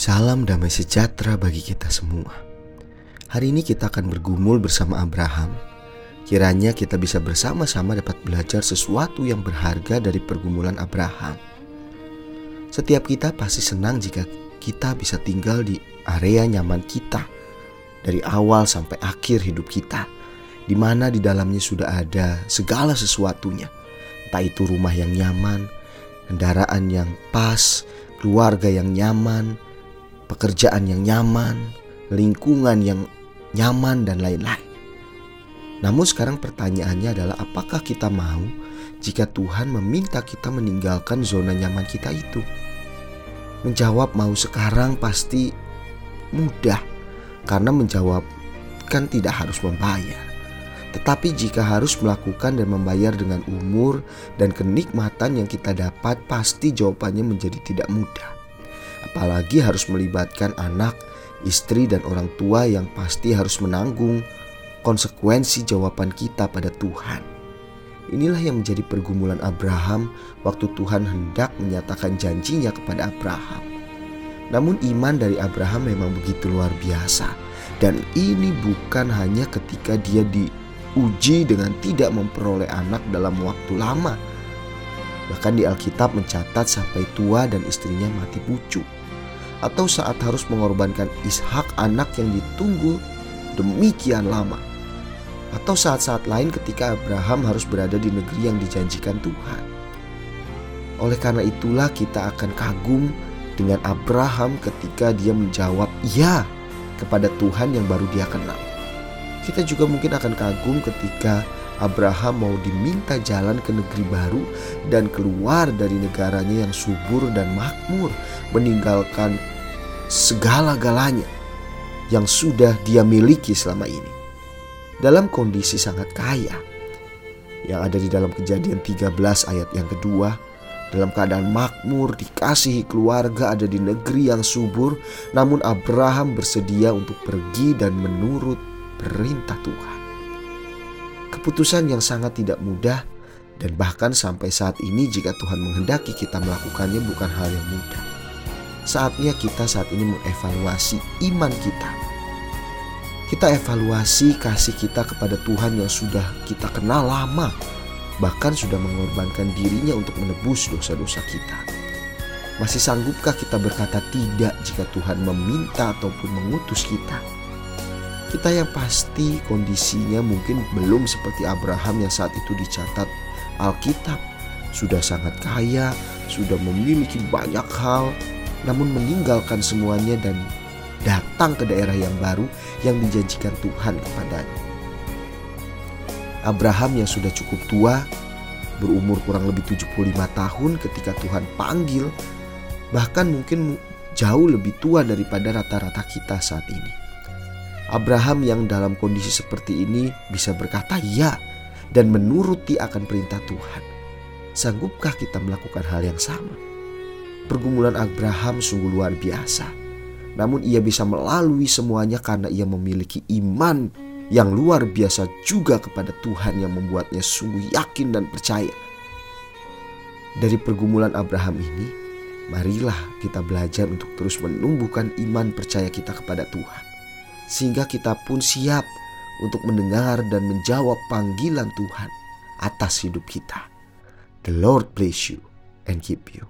Salam damai sejahtera bagi kita semua. Hari ini kita akan bergumul bersama Abraham. Kiranya kita bisa bersama-sama dapat belajar sesuatu yang berharga dari pergumulan Abraham. Setiap kita pasti senang jika kita bisa tinggal di area nyaman kita dari awal sampai akhir hidup kita, di mana di dalamnya sudah ada segala sesuatunya, entah itu rumah yang nyaman, kendaraan yang pas, keluarga yang nyaman, pekerjaan yang nyaman, lingkungan yang nyaman, dan lain-lain. Namun, sekarang pertanyaannya adalah, apakah kita mau jika Tuhan meminta kita meninggalkan zona nyaman kita itu? Menjawab mau sekarang pasti mudah, karena menjawab kan tidak harus membayar. Tetapi jika harus melakukan dan membayar dengan umur dan kenikmatan yang kita dapat, pasti jawabannya menjadi tidak mudah apalagi harus melibatkan anak, istri, dan orang tua yang pasti harus menanggung konsekuensi jawaban kita pada Tuhan. Inilah yang menjadi pergumulan Abraham waktu Tuhan hendak menyatakan janjinya kepada Abraham. Namun iman dari Abraham memang begitu luar biasa dan ini bukan hanya ketika dia diuji dengan tidak memperoleh anak dalam waktu lama, Bahkan di Alkitab mencatat sampai tua dan istrinya mati pucuk. Atau saat harus mengorbankan Ishak anak yang ditunggu demikian lama. Atau saat-saat lain ketika Abraham harus berada di negeri yang dijanjikan Tuhan. Oleh karena itulah kita akan kagum dengan Abraham ketika dia menjawab ya kepada Tuhan yang baru dia kenal. Kita juga mungkin akan kagum ketika Abraham mau diminta jalan ke negeri baru dan keluar dari negaranya yang subur dan makmur, meninggalkan segala-galanya yang sudah dia miliki selama ini. Dalam kondisi sangat kaya, yang ada di dalam kejadian 13 ayat yang kedua, dalam keadaan makmur, dikasihi keluarga, ada di negeri yang subur, namun Abraham bersedia untuk pergi dan menurut perintah Tuhan. Keputusan yang sangat tidak mudah dan bahkan sampai saat ini jika Tuhan menghendaki kita melakukannya bukan hal yang mudah. Saatnya kita saat ini mengevaluasi iman kita. Kita evaluasi kasih kita kepada Tuhan yang sudah kita kenal lama, bahkan sudah mengorbankan dirinya untuk menebus dosa-dosa kita. Masih sanggupkah kita berkata tidak jika Tuhan meminta ataupun mengutus kita? Kita yang pasti kondisinya mungkin belum seperti Abraham yang saat itu dicatat Alkitab. Sudah sangat kaya, sudah memiliki banyak hal, namun meninggalkan semuanya dan datang ke daerah yang baru yang dijanjikan Tuhan kepadanya. Abraham yang sudah cukup tua, berumur kurang lebih 75 tahun ketika Tuhan panggil, bahkan mungkin jauh lebih tua daripada rata-rata kita saat ini. Abraham yang dalam kondisi seperti ini bisa berkata ya dan menuruti akan perintah Tuhan. Sanggupkah kita melakukan hal yang sama? Pergumulan Abraham sungguh luar biasa. Namun ia bisa melalui semuanya karena ia memiliki iman yang luar biasa juga kepada Tuhan yang membuatnya sungguh yakin dan percaya. Dari pergumulan Abraham ini, marilah kita belajar untuk terus menumbuhkan iman percaya kita kepada Tuhan sehingga kita pun siap untuk mendengar dan menjawab panggilan Tuhan atas hidup kita. The Lord bless you and keep you.